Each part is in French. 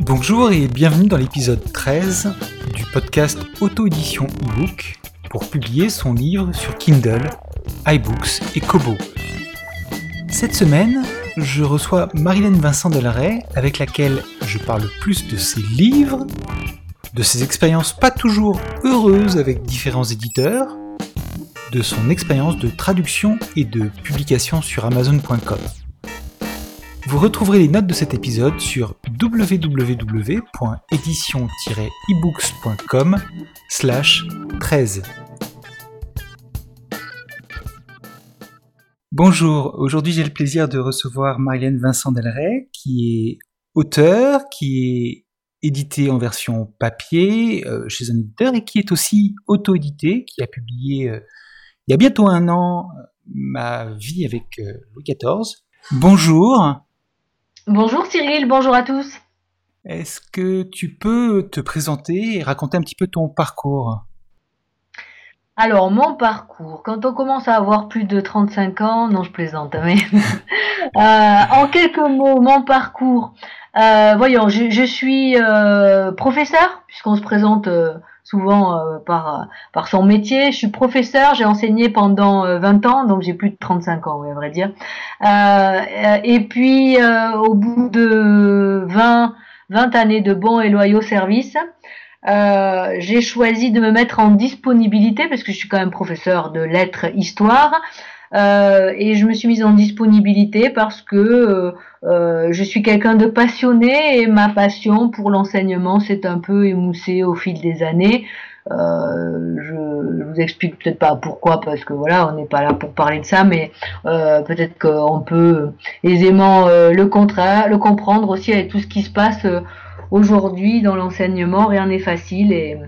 Bonjour et bienvenue dans l'épisode 13 du podcast Auto-édition e-book pour publier son livre sur Kindle, iBooks et Kobo. Cette semaine, je reçois Marilène Vincent Delaray avec laquelle je parle plus de ses livres, de ses expériences pas toujours heureuses avec différents éditeurs, de son expérience de traduction et de publication sur Amazon.com. Vous retrouverez les notes de cet épisode sur www.édition-ebooks.com slash 13. Bonjour, aujourd'hui j'ai le plaisir de recevoir Marianne Vincent Delray, qui est auteur, qui est édité en version papier euh, chez un éditeur et qui est aussi auto-édité, qui a publié euh, il y a bientôt un an Ma vie avec euh, Louis XIV. Bonjour. Bonjour Cyril, bonjour à tous. Est-ce que tu peux te présenter et raconter un petit peu ton parcours? Alors, mon parcours, quand on commence à avoir plus de 35 ans, non, je plaisante, mais euh, en quelques mots, mon parcours. Euh, voyons, je, suis euh, professeur, puisqu'on se présente souvent par, par son métier. Je suis professeur, j'ai enseigné pendant 20 ans, donc j'ai plus de 35 ans, oui, à vrai dire. et puis, au bout de 20, 20 années de bons et loyaux services, euh, j'ai choisi de me mettre en disponibilité parce que je suis quand même professeur de lettres histoire. Euh, et je me suis mise en disponibilité parce que euh, euh je suis quelqu'un de passionné et ma passion pour l'enseignement s'est un peu émoussée au fil des années. Euh, je, je, vous explique peut-être pas pourquoi parce que voilà on n'est pas là pour parler de ça mais euh, peut-être qu'on peut aisément le, le comprendre aussi avec tout ce qui se passe aujourd'hui dans l'enseignement, rien n'est facile et,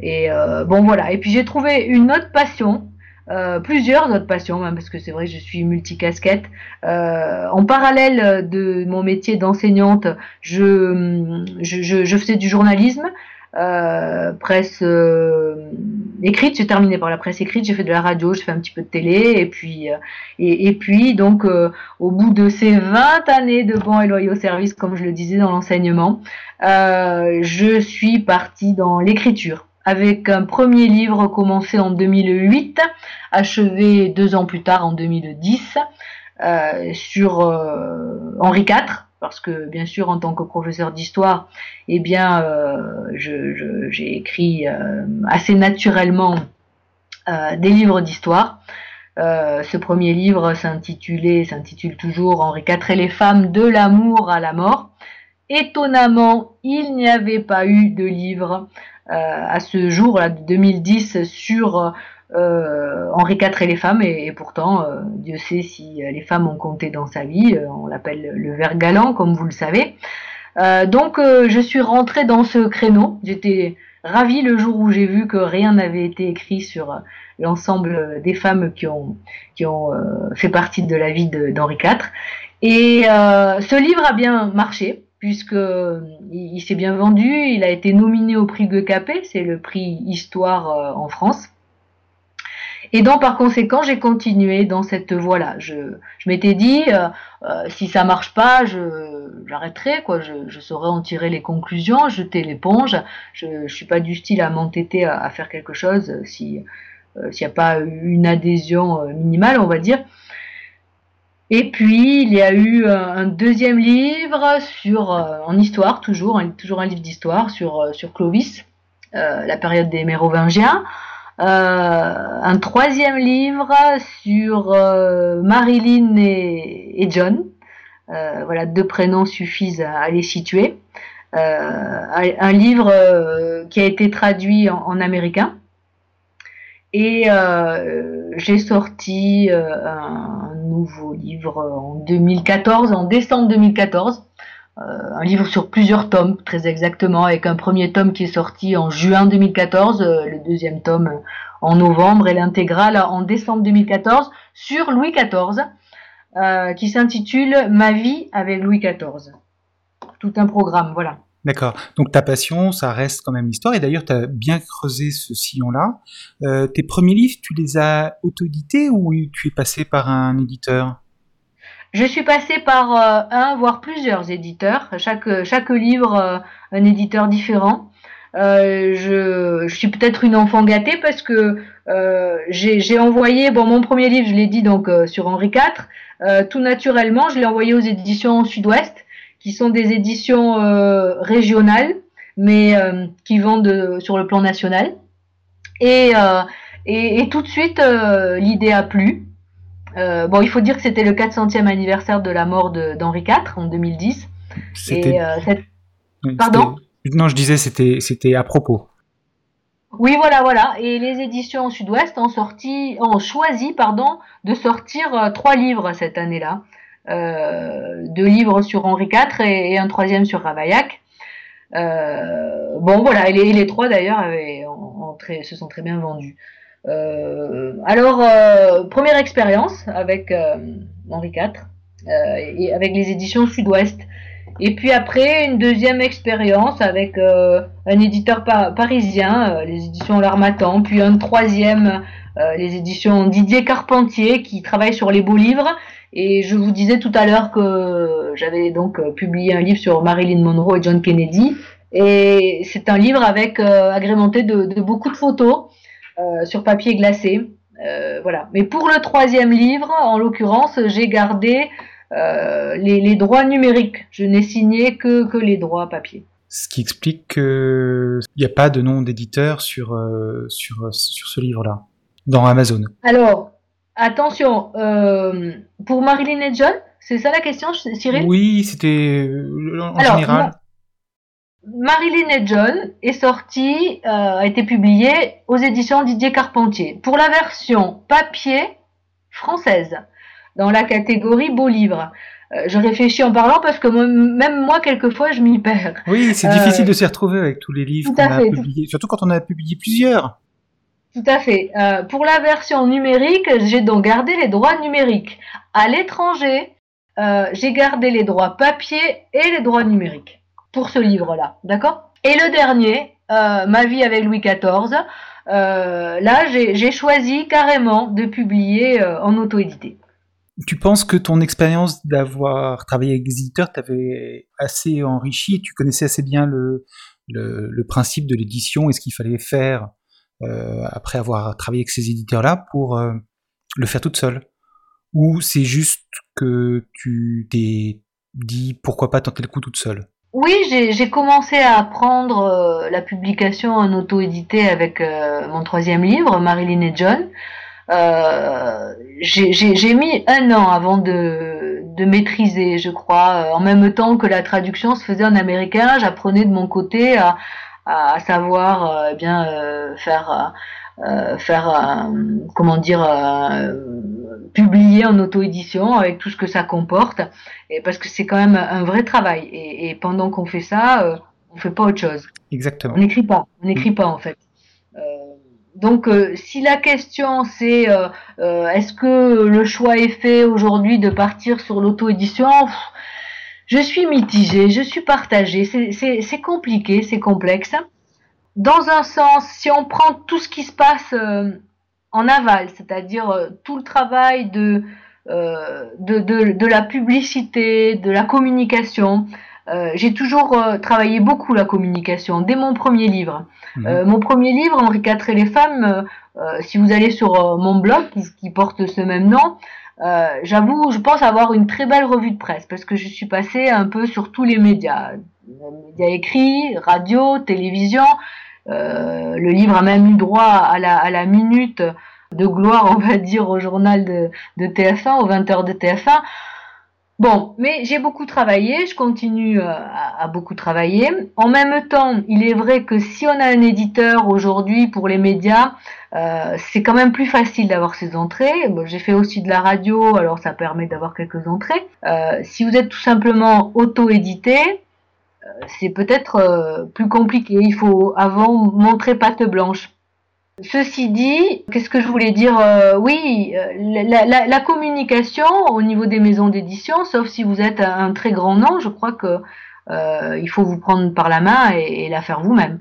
et euh, bon voilà. Et puis j'ai trouvé une autre passion. Euh, plusieurs autres passions, même, parce que c'est vrai que je suis multicasquette. Euh, en parallèle de mon métier d'enseignante, je, je, je, faisais du journalisme, euh, presse euh, écrite, j'ai terminé par la presse écrite, j'ai fait de la radio, j'ai fait un petit peu de télé, et puis, euh, et, et, puis donc au bout de ces 20 années de bons et loyaux services, comme je le disais dans l'enseignement, je suis partie dans l'écriture avec un premier livre commencé en 2008, achevé deux ans plus tard en 2010, sur Henri IV parce que bien sûr en tant que professeur d'histoire, eh bien euh, j'ai écrit euh, assez naturellement euh, des livres d'histoire. ce premier livre s'intitule toujours Henri IV et les femmes de l'amour à la mort. Étonnamment, il n'y avait pas eu de livre à ce jour, là, de 2010, sur euh, Henri IV et les femmes, et, pourtant, euh, Dieu sait si euh, les femmes ont compté dans sa vie, on l'appelle le ver galant, comme vous le savez. donc, je suis rentrée dans ce créneau. J'étais ravie le jour où j'ai vu que rien n'avait été écrit sur l'ensemble des femmes qui ont, qui ont fait partie de la vie d'Henri IV. Et ce livre a bien marché, puisque il, s'est bien vendu. Il a été nominé au prix Guecapé, c'est le prix Histoire en France. Et donc, par conséquent, j'ai continué dans cette voie-là. Je, je m'étais dit, euh, euh, si ça marche pas, je, j'arrêterai, quoi. Je, je saurais en tirer les conclusions, jeter l'éponge. Je, je suis pas du style à m'entêter à, faire quelque chose si euh, s'il n'y a pas une adhésion minimale, on va dire. Et puis il y a eu un deuxième livre sur en histoire toujours, toujours un livre d'histoire sur sur Clovis, la période des Mérovingiens. Euh, un troisième livre sur euh, Marilyn et, John. Euh, voilà, deux prénoms suffisent à, les situer. Un, livre qui a été traduit en, américain. Et j'ai sorti un nouveau livre en 2014, en décembre 2014, euh, un livre sur plusieurs tomes, très exactement, avec un premier tome qui est sorti en juin 2014, euh, le deuxième tome euh, en novembre et l'intégrale en décembre 2014 sur Louis XIV, qui s'intitule Ma vie avec Louis XIV. Tout un programme, voilà. D'accord. Donc ta passion, ça reste quand même l'histoire. Et d'ailleurs, tu as bien creusé ce sillon-là. Euh, tes premiers livres, tu les as auto-édités ou tu es passé par un éditeur? Je suis passé par euh, un, voire plusieurs éditeurs. Chaque, chaque livre, euh, un éditeur différent. je, je, suis peut-être une enfant gâtée parce que j'ai envoyé, bon, mon premier livre, je l'ai dit donc sur Henri IV. tout naturellement, je l'ai envoyé aux éditions Sud-Ouest qui sont des éditions euh, régionales, mais euh, qui vendent sur le plan national. Et, euh, et, et tout de suite, l'idée a plu. Bon, il faut dire que c'était le 400e anniversaire de la mort d'Henri IV en 2010. C'était... Pardon Non, je disais c'était c'était à propos. Oui, voilà, voilà. Et les éditions Sud-Ouest ont sorti, ont choisi, pardon, de sortir trois livres cette année-là. Euh, deux livres sur Henri IV et, un troisième sur Ravaillac. Euh, bon voilà, et les, les trois d'ailleurs se sont très bien vendus. Euh, alors, première expérience avec Henri IV et avec les éditions Sud-Ouest. Et puis après, une deuxième expérience avec un éditeur parisien, les éditions L'Armatan, puis un troisième, les éditions Didier Carpentier, qui travaille sur les beaux livres et je vous disais tout à l'heure que j'avais donc euh, publié un livre sur Marilyn Monroe et John Kennedy. Et c'est un livre avec euh, agrémenté de, beaucoup de photos euh, sur papier glacé. voilà. Mais pour le troisième livre, en l'occurrence, j'ai gardé les, droits numériques. Je n'ai signé que, que les droits papier. Ce qui explique qu'il n'y a pas de nom d'éditeur sur, sur, sur ce livre-là, dans Amazon. Alors, Attention, euh, pour Marilyn et John, c'est ça la question, Cyril? Oui, c'était euh, en général. Marilyn et John est sorti, euh, a été publié aux éditions Didier Carpentier pour la version papier française dans la catégorie beau livre. je réfléchis en parlant parce que même moi, quelquefois, je m'y perds. Oui, c'est difficile de s'y retrouver avec tous les livres qu'on a publiés, surtout quand on a publié plusieurs. Tout à fait. Euh, pour la version numérique, j'ai donc gardé les droits numériques. À l'étranger, euh, j'ai gardé les droits papier et les droits numériques pour ce livre-là. D'accord? Et le dernier, euh, Ma vie avec Louis XIV, là, j'ai choisi carrément de publier en auto-édité. Tu penses que ton expérience d'avoir travaillé avec des éditeurs t'avait assez enrichi et tu connaissais assez bien le, le principe de l'édition et ce qu'il fallait faire euh, après avoir travaillé avec ces éditeurs-là pour euh, le faire toute seule? Ou c'est juste que tu t'es dit pourquoi pas tenter le coup toute seule? Oui, j'ai commencé à apprendre euh, la publication en auto-édité avec mon troisième livre, Marilyn et John. j'ai mis un an avant de, de, maîtriser, je crois. En même temps que la traduction se faisait en américain, j'apprenais de mon côté à, à, savoir euh, eh bien euh, faire euh, faire comment dire publier en auto-édition avec tout ce que ça comporte et parce que c'est quand même un vrai travail. Et, pendant qu'on fait ça on fait pas autre chose. Exactement. On n'écrit pas. On n'écrit pas en fait. Donc, si la question c'est est-ce que le choix est fait aujourd'hui de partir sur l'auto-édition, je suis mitigée, je suis partagée. C'est compliqué, c'est complexe. Dans un sens, si on prend tout ce qui se passe euh, en aval, c'est-à-dire euh, tout le travail de, euh, de, de, de, la publicité, de la communication, j'ai toujours travaillé beaucoup la communication dès mon premier livre. Mhm. mon premier livre, Henri IV et les femmes, si vous allez sur mon blog qui porte ce même nom, euh, j'avoue, je pense avoir une très belle revue de presse parce que je suis passée un peu sur tous les médias, médias écrits, radio, télévision. Euh, le livre a même eu droit à la, minute de gloire, on va dire, au journal de, de TF1, aux 20h de TF1. Bon, mais j'ai beaucoup travaillé, je continue euh, à, beaucoup travailler. En même temps, il est vrai que si on a un éditeur aujourd'hui pour les médias, euh, c'est quand même plus facile d'avoir ses entrées. j'ai fait aussi de la radio, alors ça permet d'avoir quelques entrées. Si vous êtes tout simplement auto-édité, c'est peut-être plus compliqué. Il faut avant montrer patte blanche. Ceci dit, qu'est-ce que je voulais dire euh, Oui, euh, la, communication au niveau des maisons d'édition, sauf si vous êtes un, très grand nom, je crois que il faut vous prendre par la main et, la faire vous-même.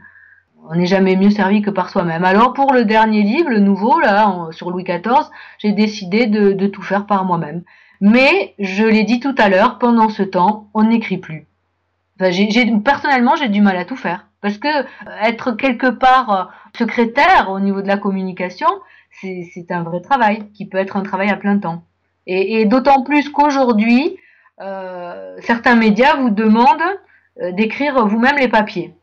On n'est jamais mieux servi que par soi-même. Alors pour le dernier livre, le nouveau, là, sur Louis XIV, j'ai décidé de, tout faire par moi-même. Mais, je l'ai dit tout à l'heure, pendant ce temps, on n'écrit plus. Personnellement, j'ai du mal à tout faire. Parce que être quelque part secrétaire au niveau de la communication, c'est un vrai travail qui peut être un travail à plein temps. Et, d'autant plus qu'aujourd'hui, euh, certains médias vous demandent euh, d'écrire vous-même les papiers.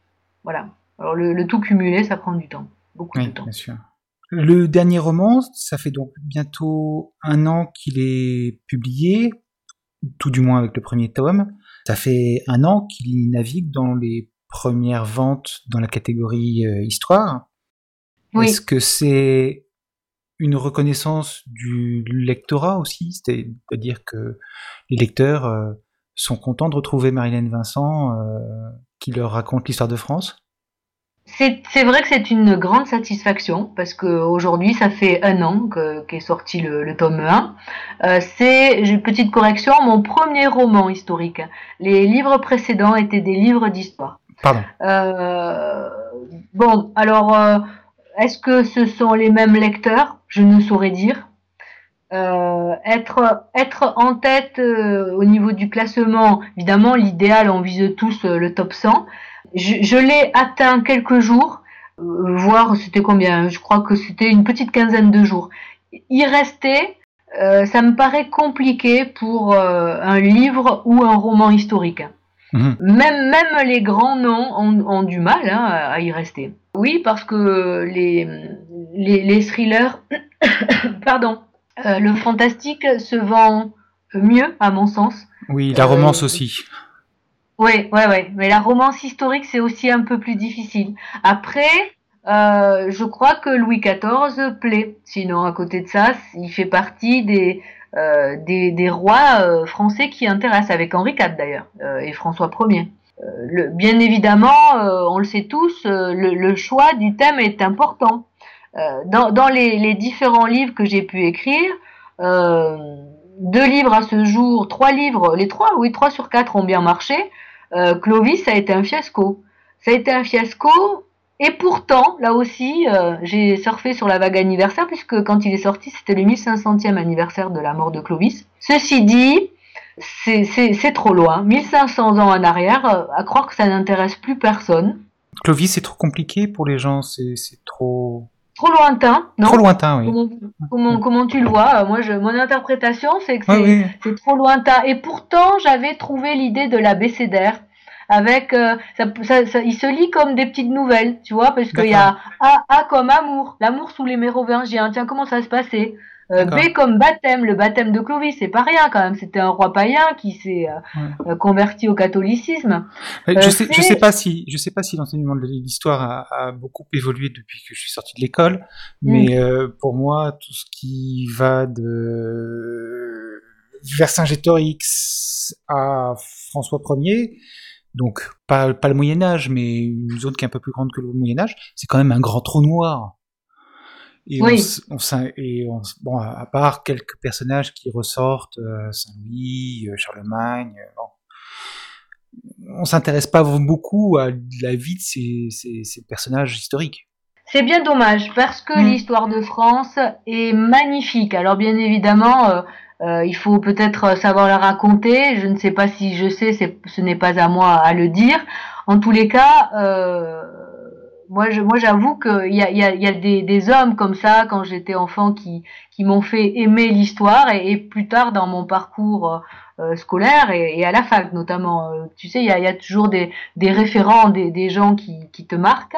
Voilà. Alors le, tout cumulé, ça prend du temps, beaucoup de temps. Bien sûr. Le dernier roman, ça fait donc bientôt un an qu'il est publié, tout du moins avec le premier tome. Ça fait un an qu'il navigue dans les premières ventes dans la catégorie euh, histoire. Oui. Est-ce que c'est une reconnaissance du lectorat aussi, c'est-à-dire que les lecteurs euh, sont contents de retrouver Marilyn Vincent euh, qui leur raconte l'histoire de France? C'est vrai que c'est une grande satisfaction parce qu'aujourd'hui, ça fait un an qu'est sorti le, tome 1. Euh, c'est, une petite correction, mon premier roman historique. Les livres précédents étaient des livres d'histoire. Pardon. bon, alors, est-ce que ce sont les mêmes lecteurs? Je ne saurais dire. Euh, être, être en tête euh, au niveau du classement, évidemment, l'idéal, on vise tous euh, le top 100. Je, l'ai atteint quelques jours, voire c'était combien? Je crois que c'était une petite quinzaine de jours. Y rester, ça me paraît compliqué pour un livre ou un roman historique. Mhm. Même, même les grands noms ont, du mal hein, à y rester. Oui, parce que les, les, thrillers, pardon, euh, le fantastique se vend mieux, à mon sens. Oui, la romance euh, aussi. Oui, ouais, ouais. Mais la romance historique, c'est aussi un peu plus difficile. Après, euh, je crois que Louis XIV plaît. Sinon, à côté de ça, il fait partie des, des, des, rois français qui intéressent, avec Henri IV d'ailleurs, et François Ier. Bien évidemment, on le sait tous, le, le, choix du thème est important. dans, dans les, les, différents livres que j'ai pu écrire, deux livres à ce jour, trois livres, les trois, oui, trois sur quatre ont bien marché. Clovis a été un fiasco. Ça a été un fiasco et pourtant, là aussi, j'ai surfé sur la vague anniversaire puisque quand il est sorti, c'était le 1500e anniversaire de la mort de Clovis. Ceci dit, c'est trop loin. 1500 ans en arrière, euh, à croire que ça n'intéresse plus personne. Clovis, c'est trop compliqué pour les gens, c'est trop... Trop lointain, non Trop lointain, oui. Comment, comment, tu le vois Moi, je, mon interprétation, c'est que c'est trop lointain. Et pourtant, j'avais trouvé l'idée de l'abécédaire avec euh, ça, ça, il se lit comme des petites nouvelles, tu vois, parce qu'il y a A, A comme amour, l'amour sous les mérovingiens. Tiens, comment ça se passait euh, B comme baptême, le baptême de Clovis, c'est pas rien quand même. C'était un roi païen qui s'est euh, euh, converti au catholicisme. je sais, je sais pas si, je sais pas si l'enseignement de l'histoire a, a, beaucoup évolué depuis que je suis sorti de l'école, mais mm. pour moi, tout ce qui va de Vercingétorix à François Ier, donc pas, pas le Moyen Âge, mais une zone qui est un peu plus grande que le Moyen Âge, c'est quand même un grand trou noir. Et oui. on, et on, bon, à part quelques personnages qui ressortent, euh, Saint-Louis, euh, Charlemagne, euh, bon, on s'intéresse pas beaucoup à la vie de ces, ces, ces personnages historiques. C'est bien dommage parce que mmh. l'histoire de France est magnifique. Alors bien évidemment, euh, euh, il faut peut-être savoir la raconter. Je ne sais pas si je sais, ce n'est pas à moi à le dire. En tous les cas, euh, moi, je, moi, j'avoue qu'il y a, y a, y a des, des, hommes comme ça quand j'étais enfant qui, qui m'ont fait aimer l'histoire et, et, plus tard dans mon parcours euh, scolaire et, et, à la fac notamment. Euh, tu sais, il y a, y a, toujours des, des référents, des, des, gens qui, qui te marquent.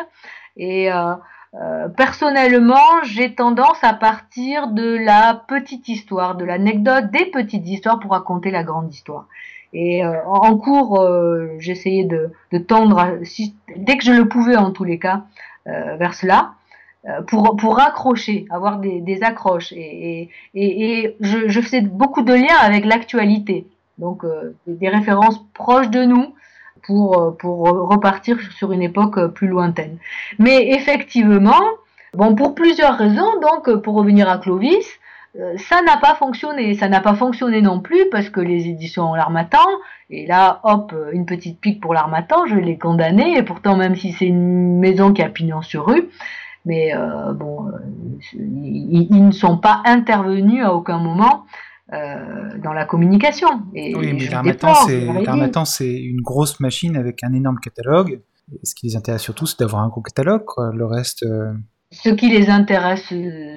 Et euh, euh personnellement, j'ai tendance à partir de la petite histoire, de l'anecdote, des petites histoires pour raconter la grande histoire. Et euh, en cours, euh, j'essayais de, tendre, dès que je le pouvais en tous les cas, euh, vers cela, pour, pour raccrocher, avoir des, des accroches. Et, et, et je, je, faisais beaucoup de liens avec l'actualité, donc des références proches de nous pour, pour repartir sur une époque plus lointaine. Mais effectivement, bon, pour plusieurs raisons, donc pour revenir à Clovis, ça n'a pas fonctionné. Ça n'a pas fonctionné non plus parce que les éditions L'Armatan, et là, hop, une petite pique pour L'Armatan, je l'ai condamné. Et pourtant, même si c'est une maison qui a pignon sur rue, mais euh, bon, euh, ils, ne sont pas intervenus à aucun moment euh, dans la communication. Et oui, mais L'Armatan, c'est une grosse machine avec un énorme catalogue. ce qui les intéresse surtout, c'est d'avoir un gros catalogue. Le reste. Ce qui les intéresse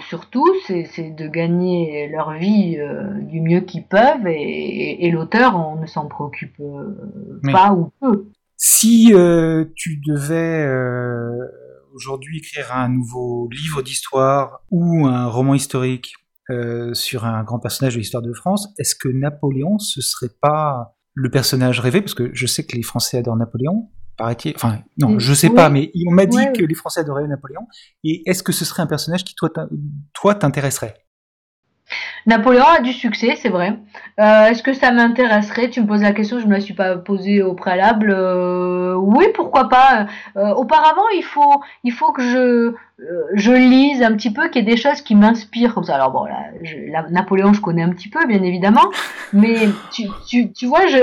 surtout, c'est de gagner leur vie du mieux qu'ils peuvent et, l'auteur, on ne s'en préoccupe pas ou peu. Si tu devais aujourd'hui écrire un nouveau livre d'histoire ou un roman historique euh, sur un grand personnage de l'histoire de France, est-ce que Napoléon, ce serait pas le personnage rêvé? Parce que je sais que les Français adorent Napoléon, paraît-il. Enfin, non, je sais pas, mais on m'a dit que les Français adoraient Napoléon. Et est-ce que ce serait un personnage qui, toi, t'intéresserait? Napoléon a du succès, c'est vrai. Euh, est-ce que ça m'intéresserait Tu me poses la question, je me la suis pas posée au préalable. Euh, oui, pourquoi pas. Euh, auparavant, il faut, il faut que je, je lise un petit peu, qu'il y ait des choses qui m'inspirent comme ça. Alors bon, là, Napoléon, je connais un petit peu, bien évidemment, mais tu, tu, tu vois, je,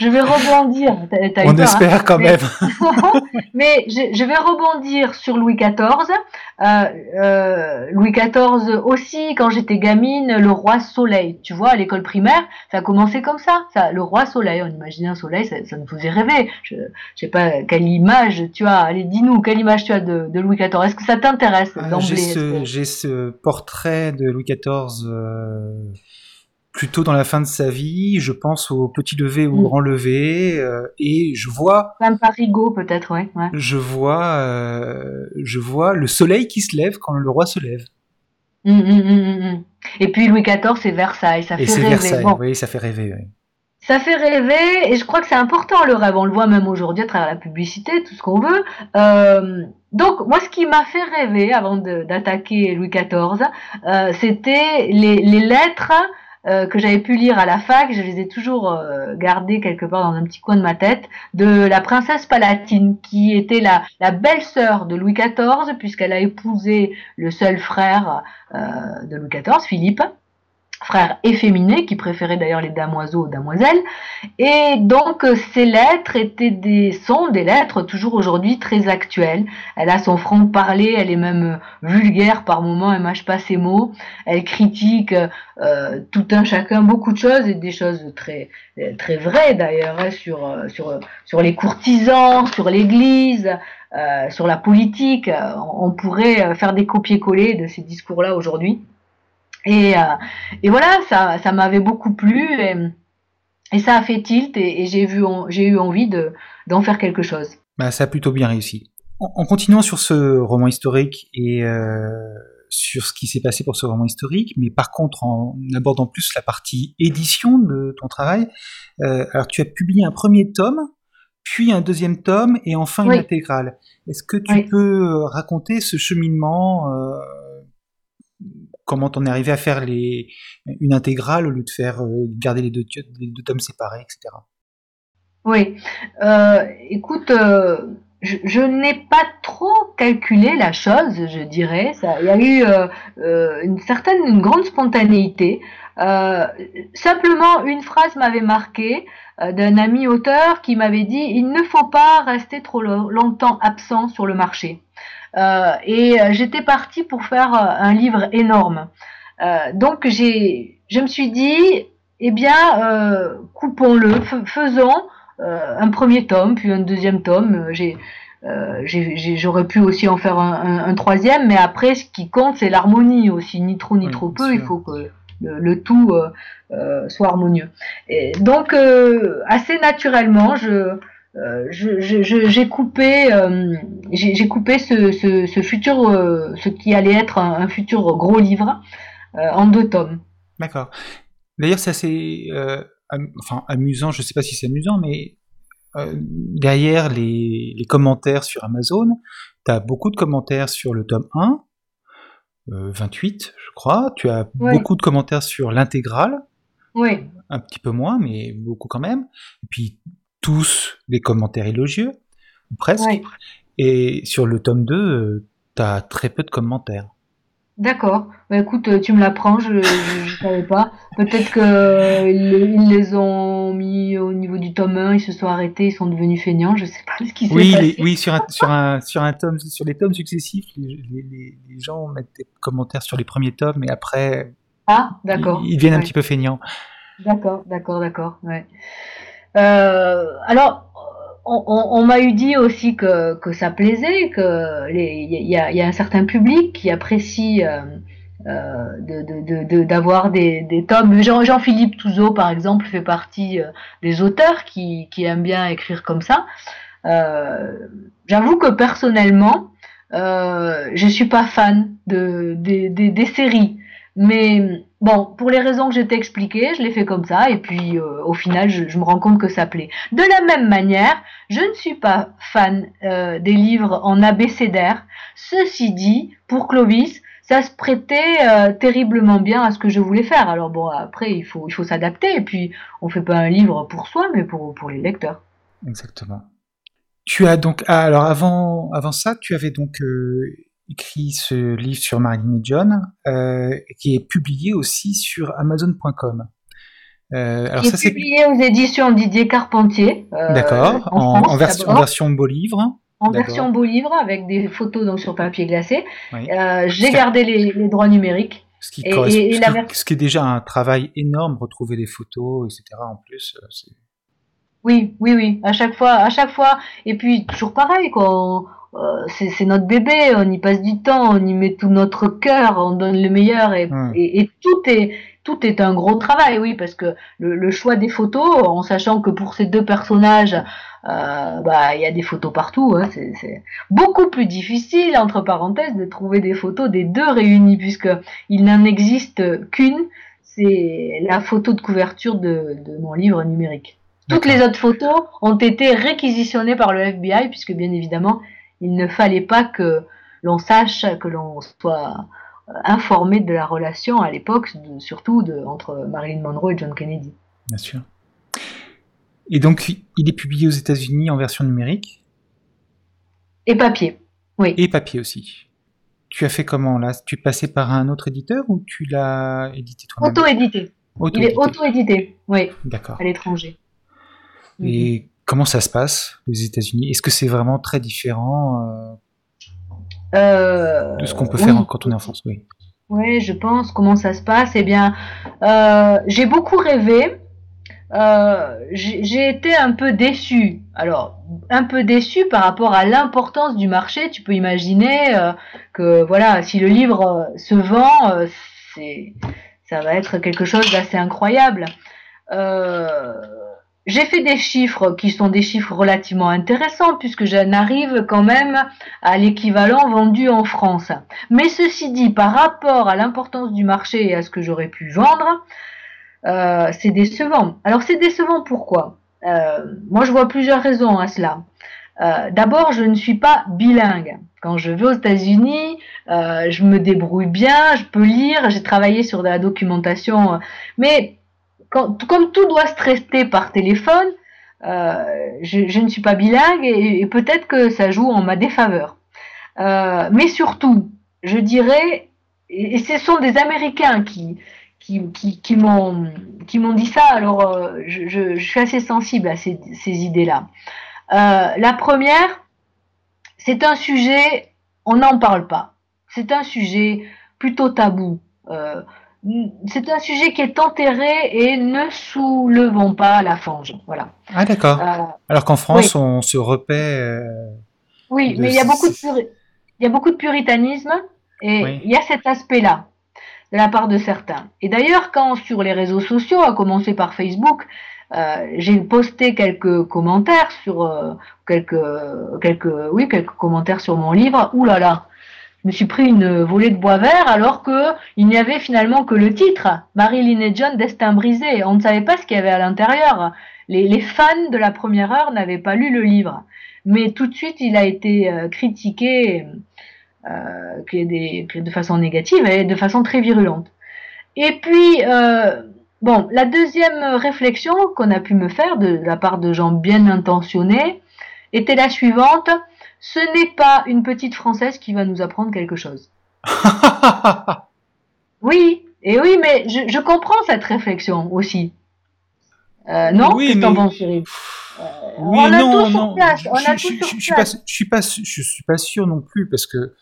je vais rebondir. On hein. espère quand même. mais je, je, vais rebondir sur Louis XIV. Louis XIV aussi, quand j'étais gamine, le roi soleil. Tu vois, à l'école primaire, ça a commencé comme ça. ça le roi soleil, on imaginait un soleil, ça, ça nous faisait rêver. Je, ne sais pas quelle image tu as. Allez, dis-nous, quelle image tu as de, Louis XIV Est-ce que ça t'intéresse ah, J'ai ce, portrait de Louis XIV. Euh, plutôt dans la fin de sa vie, je pense au petit lever ou au mm. grand lever, euh, et je vois. Un parigot peut-être, ouais, Je vois, euh, je vois le soleil qui se lève quand le roi se lève. Mm, mm, et puis Louis XIV, c'est Versailles, ça fait rêver. Versailles, oui, ça fait rêver. Ça fait rêver, et je crois que c'est important le rêve. On le voit même aujourd'hui à travers la publicité, tout ce qu'on veut. Euh, donc, moi, ce qui m'a fait rêver avant d'attaquer Louis XIV, euh, c'était les, les, lettres euh, que j'avais pu lire à la fac, je les ai toujours euh, gardées quelque part dans un petit coin de ma tête, de la princesse Palatine, qui était la, la belle-sœur de Louis XIV, puisqu'elle a épousé le seul frère euh, de Louis XIV, Philippe frère efféminé, qui préférait d'ailleurs les damoiseaux aux damoiselles. Et donc ces lettres étaient des, sont des lettres toujours aujourd'hui très actuelles. Elle a son franc parler, elle est même vulgaire par moments, elle mâche pas ses mots. Elle critique euh, tout un chacun beaucoup de choses et des choses très très vraies d'ailleurs hein, sur sur sur les courtisans, sur l'Église. Euh, sur la politique, on pourrait faire des copier-coller de ces discours-là aujourd'hui. Et, euh, et voilà, ça, ça m'avait beaucoup plu et, et, ça a fait tilt et, j'ai vu, j'ai eu envie de, d'en faire quelque chose. Bah, ça a plutôt bien réussi. En, continuant sur ce roman historique et euh, sur ce qui s'est passé pour ce roman historique, mais par contre en abordant plus la partie édition de ton travail, euh, alors tu as publié un premier tome, puis un deuxième tome et enfin une intégrale. Est-ce que tu peux raconter ce cheminement euh, comment on est arrivé à faire les, une intégrale au lieu de faire euh, garder les deux, deux, tomes séparés, etc. Oui, euh, écoute, euh, je, n'ai pas trop calculé la chose, je dirais. Il y a eu une certaine, une grande spontanéité. simplement, une phrase m'avait marqué d'un ami auteur qui m'avait dit il ne faut pas rester trop longtemps absent sur le marché. Euh, et euh, j'étais partie pour faire euh, un livre énorme. donc j'ai, je me suis dit, eh bien, coupons-le, faisons un premier tome, puis un deuxième tome. J'ai j'aurais pu aussi en faire un, troisième, mais après, ce qui compte, c'est l'harmonie aussi, ni trop ni trop peu. Il faut que le, tout soit harmonieux. Et donc, assez naturellement, je, euh, j'ai coupé, euh, j'ai coupé ce, ce, ce futur, euh, ce qui allait être un, futur gros livre en deux tomes. D'accord. D'ailleurs, c'est assez, enfin amusant. Je sais pas si c'est amusant, mais derrière les, les, commentaires sur Amazon, tu as beaucoup de commentaires sur le tome 1, 28, je crois. Tu as beaucoup de commentaires sur l'intégrale. Oui. Un petit peu moins, mais beaucoup quand même. Et puis tous des commentaires élogieux, presque. Et sur le tome 2, tu as très peu de commentaires. D'accord. Bah, écoute, euh, tu me l'apprends, je ne savais pas. Peut-être qu'ils euh, ils les ont mis au niveau du tome 1, ils se sont arrêtés, ils sont devenus feignants, je sais pas ce qui s'est oui, passé. oui, sur un, sur, un, sur un tome, sur les tomes successifs, les, les, les gens mettent des commentaires sur les premiers tomes et après, ah, d'accord. Ils, deviennent un petit peu feignants. D'accord, d'accord, d'accord. Ouais. Euh, alors, on, m'a eu dit aussi que, que ça plaisait, que il y a, un certain public qui apprécie euh, euh, d'avoir de, de, des, des, tomes. Jean-Philippe Touzeau, par exemple, fait partie des auteurs qui, qui, aiment bien écrire comme ça. J'avoue que personnellement, je suis pas fan de, des, des séries. Mais bon, pour les raisons que je t'ai expliquées, je l'ai fait comme ça, et puis euh, au final, je, me rends compte que ça plaît. De la même manière, je ne suis pas fan euh, des livres en abécédaire. Ceci dit, pour Clovis, ça se prêtait euh, terriblement bien à ce que je voulais faire. Alors bon, après, il faut, s'adapter, et puis on fait pas un livre pour soi, mais pour, pour les lecteurs. Exactement. Tu as donc, ah, alors avant, avant ça, tu avais donc écrit ce livre sur Marilyn et John, euh, qui est publié aussi sur Amazon.com. Euh, alors ça, c'est publié aux éditions Didier Carpentier. Euh, D'accord, en, version, version beau livre. En version beau livre avec des photos donc sur papier glacé. Euh, j'ai gardé les, droits numériques. Ce qui, et, ce qui est déjà un travail énorme, retrouver des photos, etc. En plus, oui, oui, oui. À chaque fois, à chaque fois. Et puis toujours pareil, quoi. Euh, c'est notre bébé, on y passe du temps, on y met tout notre cœur, on donne le meilleur et, et, tout est tout est un gros travail, oui, parce que le, choix des photos, en sachant que pour ces deux personnages, euh, bah il y a des photos partout, hein, c'est beaucoup plus difficile entre parenthèses de trouver des photos des deux réunis puisque il n'en existe qu'une, c'est la photo de couverture de, de mon livre numérique. Toutes les autres photos ont été réquisitionnées par le FBI puisque bien évidemment il ne fallait pas que l'on sache, que l'on soit euh, informé de la relation à l'époque, surtout de, entre Marilyn Monroe et John Kennedy. Bien sûr. Et donc, il est publié aux États-Unis en version numérique? Et papier, oui. Et papier aussi. Tu as fait comment là? Tu passais par un autre éditeur ou tu l'as édité toi-même? Auto-édité. il est auto-édité, oui. D'accord. À l'étranger. Et Comment ça se passe aux États-Unis? Est-ce que c'est vraiment très différent euh, euh, de ce qu'on peut faire quand on est en France? Oui. Oui, je pense. Comment ça se passe? Eh bien, euh, j'ai beaucoup rêvé. j'ai été un peu déçu. Alors, un peu déçu par rapport à l'importance du marché. Tu peux imaginer que, voilà, si le livre se vend, c'est, ça va être quelque chose d'assez incroyable. Euh, j'ai fait des chiffres qui sont des chiffres relativement intéressants puisque j'en arrive quand même à l'équivalent vendu en France. Mais ceci dit, par rapport à l'importance du marché et à ce que j'aurais pu vendre, euh, c'est décevant. Alors c'est décevant pourquoi? Euh, Moi je vois plusieurs raisons à cela. Euh, D'abord, je ne suis pas bilingue. Quand je vais aux États-Unis, euh, je me débrouille bien, je peux lire, j'ai travaillé sur de la documentation, mais comme tout doit se traiter par téléphone, euh, je, ne suis pas bilingue et, peut-être que ça joue en ma défaveur. Euh, mais surtout, je dirais, et, ce sont des Américains qui, qui, qui, m'ont dit ça, alors euh, je, suis assez sensible à ces, idées-là. la première, c'est un sujet, on n'en parle pas. C'est un sujet plutôt tabou c'est un sujet qui est enterré et ne soulevons pas la fange. Voilà. Ah d'accord. Euh, Alors qu'en France, on se repaît. Euh, oui, mais il y a beaucoup de il y a beaucoup de puritanisme et il y a cet aspect-là de la part de certains. Et d'ailleurs, quand sur les réseaux sociaux, à commencer par Facebook, euh, j'ai posté quelques commentaires sur quelques quelques oui quelques commentaires sur mon livre. Ouh là là, me suis pris une volée de bois vert alors que il n'y avait finalement que le titre Marilyn et John Destin brisé. On ne savait pas ce qu'il y avait à l'intérieur. Les, fans de la première heure n'avaient pas lu le livre, mais tout de suite il a été euh, critiqué euh, de façon négative et de façon très virulente. Et puis euh, bon, la deuxième réflexion qu'on a pu me faire de la part de gens bien intentionnés était la suivante ce n'est pas une petite française qui va nous apprendre quelque chose. oui, et oui, mais je, je, comprends cette réflexion aussi. Euh, non Oui, mais... oui, on non, non. je, je, suis pas, je suis pas, je suis pas sûr non plus parce que.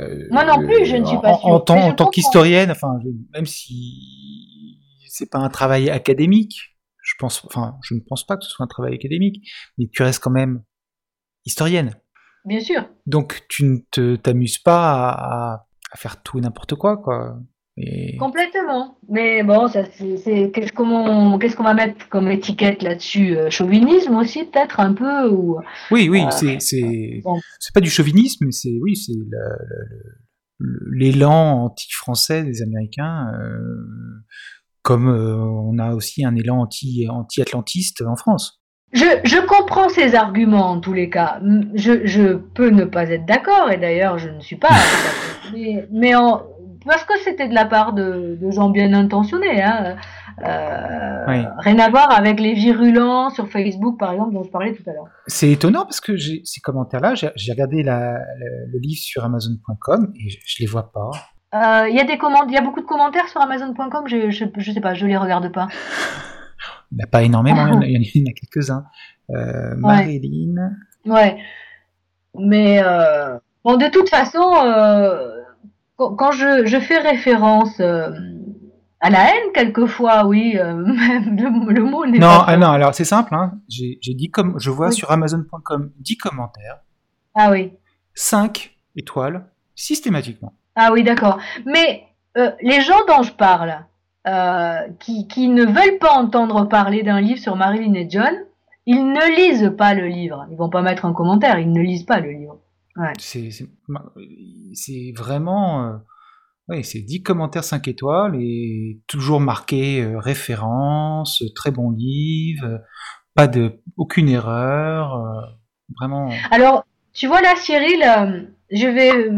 Euh, Moi non plus, je ne suis pas sûr. En, tant, en tant qu'historienne, enfin, même si c'est pas un travail académique, je pense, enfin, je ne pense pas que ce soit un travail académique, mais tu restes quand même historienne. Bien sûr. Donc tu ne t'amuses pas à, à, faire tout et n'importe quoi, quoi. Complètement. Mais bon, ça, c'est, qu'est-ce qu'on, qu'est-ce qu'on va mettre comme étiquette là-dessus euh, Chauvinisme aussi, peut-être un peu ou... Oui, oui, euh, c'est, c'est, c'est pas du chauvinisme, mais c'est, oui, c'est l'élan anti-français des Américains, euh, comme on a aussi un élan anti, anti-atlantiste en France. Je, je, comprends ces arguments en tous les cas. Je, je peux ne pas être d'accord, et d'ailleurs je ne suis pas. mais, mais en, parce que c'était de la part de, gens bien intentionnés. Hein. Euh, rien à voir avec les virulents sur Facebook, par exemple, dont je parlais tout à l'heure. C'est étonnant parce que ces commentaires-là, j'ai regardé le livre sur Amazon.com et je, ne les vois pas. Euh, il y a des y a beaucoup de commentaires sur Amazon.com. Je, je, sais pas, je les regarde pas. Il n'y en a pas énormément, il y en a, quelques-uns. Euh, Marilyn. Ouais. Mais bon, de toute façon quand je, fais référence euh, à la haine, quelquefois, oui, euh, le, mot n'est non, pas. Ah non, alors c'est simple, hein. j'ai dit comme je vois sur Amazon.com 10 commentaires. Ah oui. 5 étoiles, systématiquement. Ah oui, d'accord. Mais euh, les gens dont je parle, qui, qui, ne veulent pas entendre parler d'un livre sur Marilyn et John, ils ne lisent pas le livre. Ils vont pas mettre un commentaire, ils ne lisent pas le livre. C'est vraiment. Euh, oui, c'est 10 commentaires 5 étoiles et toujours marqué euh, référence, très bon livre, pas de aucune erreur, euh, vraiment. Alors, tu vois là, Cyril, je vais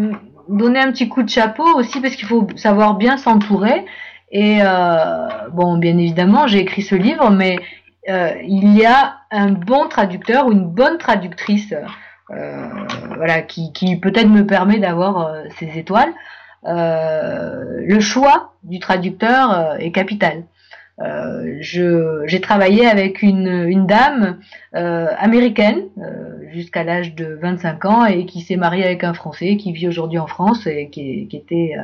donner un petit coup de chapeau aussi parce qu'il faut savoir bien s'entourer. Et bon, bien évidemment, j'ai écrit ce livre, mais il y a un bon traducteur ou une bonne traductrice euh, voilà, qui, peut-être me permet d'avoir euh, ces étoiles. Euh, le choix du traducteur est capital. Euh, j'ai travaillé avec une, une dame euh, américaine euh, jusqu'à l'âge de 25 ans et qui s'est mariée avec un Français qui vit aujourd'hui en France et qui, qui était,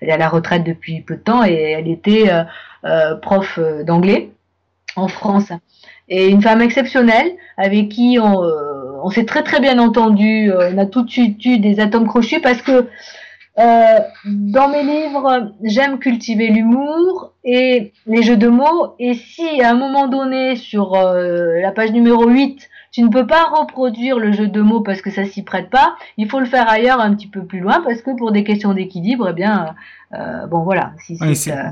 elle est à la retraite depuis peu de temps et elle était prof d'anglais en France. Et une femme exceptionnelle avec qui on on s'est très très bien entendu. On a tout de suite eu des atomes crochus parce que euh, dans mes livres, j'aime cultiver l'humour et les jeux de mots. Et si à un moment donné, sur euh, la page numéro 8, tu ne peux pas reproduire le jeu de mots parce que ça s'y prête pas, il faut le faire ailleurs un petit peu plus loin parce que pour des questions d'équilibre, eh bien, bon voilà.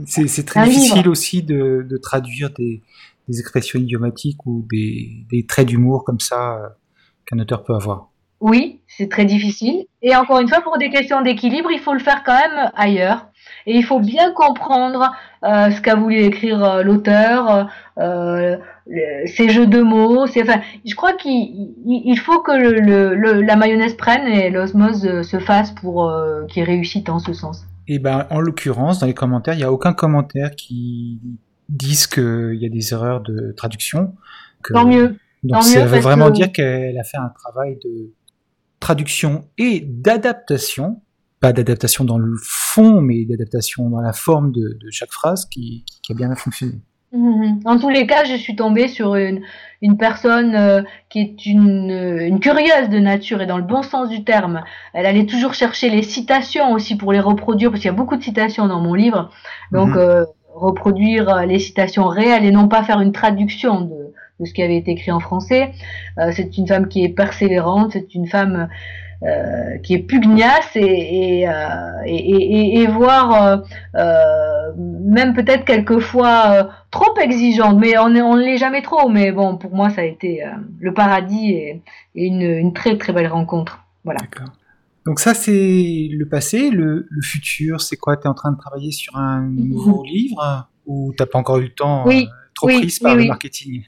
c'est très difficile aussi de, traduire des, expressions idiomatiques ou des, des traits d'humour comme ça qu'un auteur peut avoir. Oui, c'est très difficile. Et encore une fois, pour des questions d'équilibre, il faut le faire quand même ailleurs. Et il faut bien comprendre euh, ce qu'a voulu écrire euh, l'auteur, euh, ses jeux de mots. Enfin, je crois qu'il faut que le, la mayonnaise prenne et l'osmose se fasse pour qu'il réussisse en ce sens. Et ben, en l'occurrence, dans les commentaires, il n'y a aucun commentaire qui dise qu'il y a des erreurs de traduction. Que... Tant mieux. Donc ça veut vraiment dire qu'elle a fait un travail de traduction et d'adaptation, pas d'adaptation dans le fond, mais d'adaptation dans la forme de, chaque phrase qui, a bien fonctionné. Mhm. En tous les cas, je suis tombée sur une, une personne euh, qui est une, une, curieuse de nature et dans le bon sens du terme. Elle allait toujours chercher les citations aussi pour les reproduire, parce qu'il y a beaucoup de citations dans mon livre. Donc, mhm. euh, reproduire les citations réelles et non pas faire une traduction de, de ce qui avait été écrit en français. Euh, c'est une femme qui est persévérante, c'est une femme euh, qui est pugnace et, et, euh, et, et voir même peut-être quelquefois trop exigeante, mais on ne on l'est jamais trop. Mais bon, pour moi, ça a été le paradis et, une, une, très très belle rencontre. Voilà. Donc ça, c'est le passé. Le, le futur, c'est quoi? Tu es en train de travailler sur un nouveau livre ou t'as pas encore eu le temps oui, Trop prise par le marketing?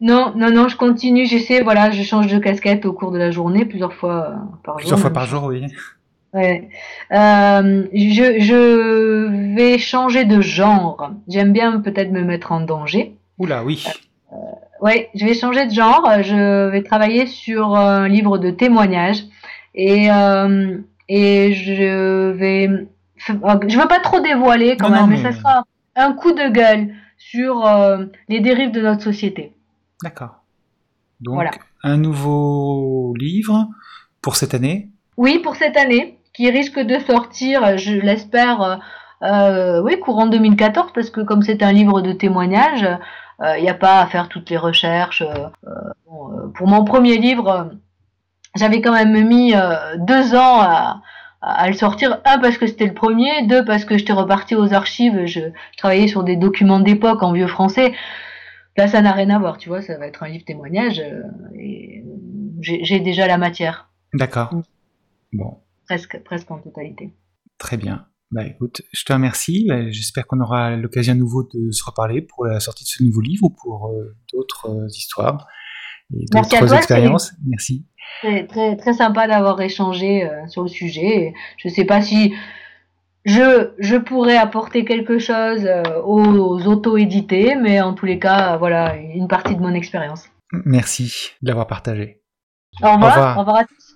Non, non, non, je continue, j'essaie, voilà, je change de casquette au cours de la journée, plusieurs fois euh, par jour. Plusieurs fois par jour, oui. Ouais. Euh, je, je vais changer de genre. J'aime bien peut-être me mettre en danger. Oula, oui. Euh, ouais, je vais changer de genre. Je vais travailler sur un livre de témoignages et euh, et je vais. Je veux pas trop dévoiler quand Non, même, non, mais... mais- ça sera un coup de gueule sur les dérives de notre société. D'accord. Donc, Voilà. un nouveau livre pour cette année? Oui, pour cette année, qui risque de sortir, je l'espère, euh, euh, oui, courant 2014, parce que comme c'est un livre de témoignages, il n'y a pas à faire toutes les recherches. euh, euh, bon, euh, pour mon premier livre, euh, j'avais quand même mis euh, deux ans à, à- à le sortir. Un, parce que c'était le premier. Deux, parce que j'étais reparti aux archives. Je, je travaillais sur des documents d'époque en vieux français. Là, ça n'a rien à voir, tu vois, ça va être un livre témoignage. euh, et j'ai déjà la matière, D'accord. Mm. Bon, presque, presque en totalité. très bien. Bah écoute, je te remercie. Bah, J'espère qu'on aura l'occasion à nouveau de se reparler pour la sortie de ce nouveau livre ou pour euh, d'autres euh, histoires et d'autres expériences. Merci. Très, très, très sympa d'avoir échangé euh, sur le sujet. Je sais pas si je, je pourrais apporter quelque chose euh, aux auto-édités, mais en tous les cas, euh, voilà, une partie de mon expérience. Merci de l'avoir partagé. Au revoir, revoir. au revoir à tous.